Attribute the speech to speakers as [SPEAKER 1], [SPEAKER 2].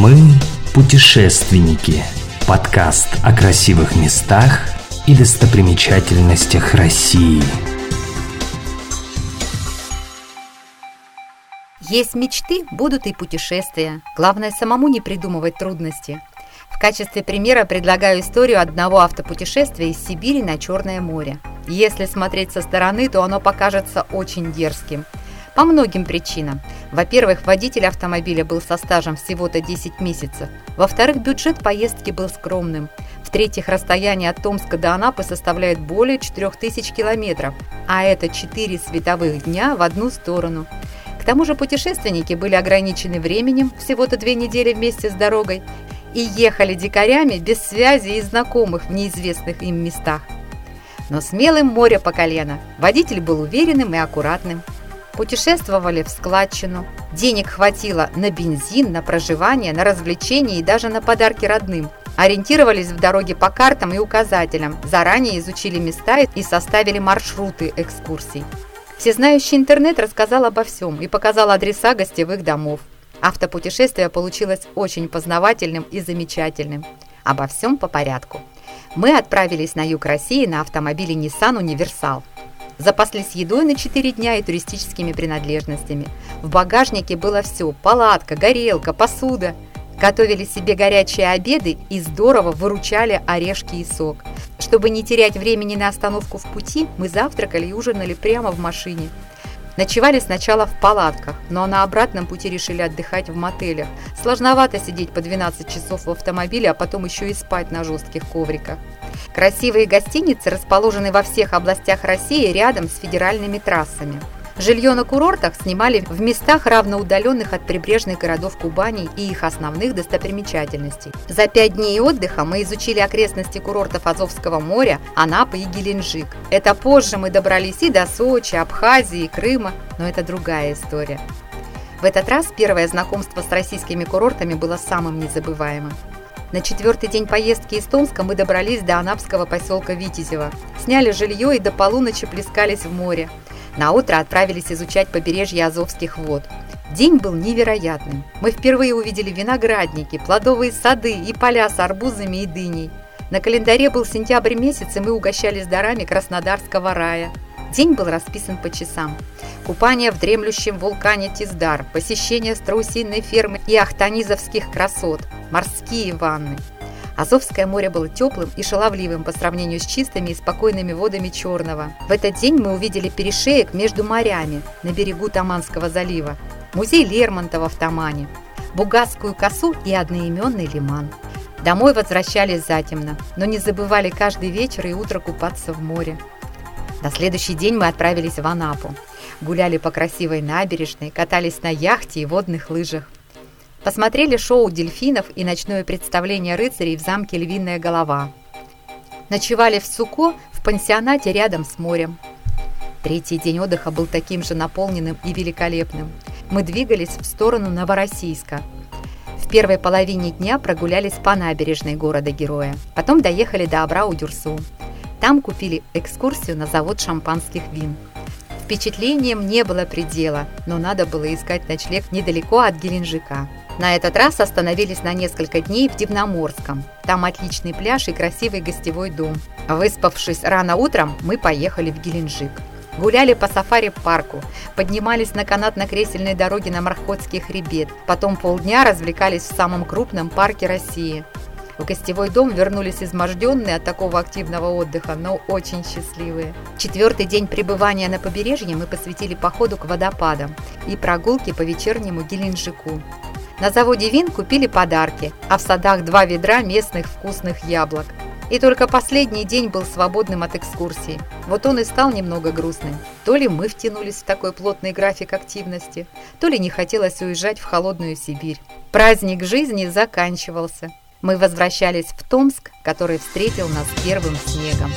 [SPEAKER 1] Мы путешественники. Подкаст о красивых местах и достопримечательностях России.
[SPEAKER 2] Есть мечты, будут и путешествия. Главное самому не придумывать трудности. В качестве примера предлагаю историю одного автопутешествия из Сибири на Черное море. Если смотреть со стороны, то оно покажется очень дерзким. По многим причинам. Во-первых, водитель автомобиля был со стажем всего-то 10 месяцев. Во-вторых, бюджет поездки был скромным. В-третьих, расстояние от Томска до Анапы составляет более 4000 километров, а это 4 световых дня в одну сторону. К тому же путешественники были ограничены временем, всего-то две недели вместе с дорогой, и ехали дикарями без связи и знакомых в неизвестных им местах. Но смелым море по колено, водитель был уверенным и аккуратным. Путешествовали в складчину. Денег хватило на бензин, на проживание, на развлечения и даже на подарки родным. Ориентировались в дороге по картам и указателям, заранее изучили места и составили маршруты экскурсий. Всезнающий интернет рассказал обо всем и показал адреса гостевых домов. Автопутешествие получилось очень познавательным и замечательным. Обо всем по порядку. Мы отправились на юг России на автомобиле Nissan Универсал. Запаслись едой на 4 дня и туристическими принадлежностями. В багажнике было все – палатка, горелка, посуда. Готовили себе горячие обеды и здорово выручали орешки и сок. Чтобы не терять времени на остановку в пути, мы завтракали и ужинали прямо в машине. Ночевали сначала в палатках, но на обратном пути решили отдыхать в мотелях. Сложновато сидеть по 12 часов в автомобиле, а потом еще и спать на жестких ковриках. Красивые гостиницы расположены во всех областях России рядом с федеральными трассами. Жилье на курортах снимали в местах, равноудаленных от прибрежных городов Кубани и их основных достопримечательностей. За пять дней отдыха мы изучили окрестности курортов Азовского моря, Анапы и Геленджик. Это позже мы добрались и до Сочи, Абхазии, Крыма, но это другая история. В этот раз первое знакомство с российскими курортами было самым незабываемым. На четвертый день поездки из Томска мы добрались до анапского поселка Витязева. Сняли жилье и до полуночи плескались в море. На утро отправились изучать побережье Азовских вод. День был невероятным. Мы впервые увидели виноградники, плодовые сады и поля с арбузами и дыней. На календаре был сентябрь месяц, и мы угощались дарами Краснодарского рая. День был расписан по часам. Купание в дремлющем вулкане Тиздар, посещение страусиной фермы и ахтанизовских красот, морские ванны – Азовское море было теплым и шаловливым по сравнению с чистыми и спокойными водами Черного. В этот день мы увидели перешеек между морями на берегу Таманского залива, музей Лермонтова в Тамане, Бугасскую косу и одноименный лиман. Домой возвращались затемно, но не забывали каждый вечер и утро купаться в море. На следующий день мы отправились в Анапу. Гуляли по красивой набережной, катались на яхте и водных лыжах. Посмотрели шоу дельфинов и ночное представление рыцарей в замке «Львиная голова». Ночевали в Суко в пансионате рядом с морем. Третий день отдыха был таким же наполненным и великолепным. Мы двигались в сторону Новороссийска. В первой половине дня прогулялись по набережной города-героя. Потом доехали до Абрау-Дюрсу. Там купили экскурсию на завод шампанских вин. Впечатлением не было предела, но надо было искать ночлег недалеко от Геленджика. На этот раз остановились на несколько дней в Дивноморском. Там отличный пляж и красивый гостевой дом. Выспавшись рано утром, мы поехали в Геленджик. Гуляли по сафари-парку, поднимались на канатно-кресельной дороге на Мархотский хребет, потом полдня развлекались в самом крупном парке России. В гостевой дом вернулись изможденные от такого активного отдыха, но очень счастливые. Четвертый день пребывания на побережье мы посвятили походу к водопадам и прогулке по вечернему Геленджику. На заводе вин купили подарки, а в садах два ведра местных вкусных яблок. И только последний день был свободным от экскурсий. Вот он и стал немного грустным. То ли мы втянулись в такой плотный график активности, то ли не хотелось уезжать в холодную Сибирь. Праздник жизни заканчивался. Мы возвращались в Томск, который встретил нас первым снегом.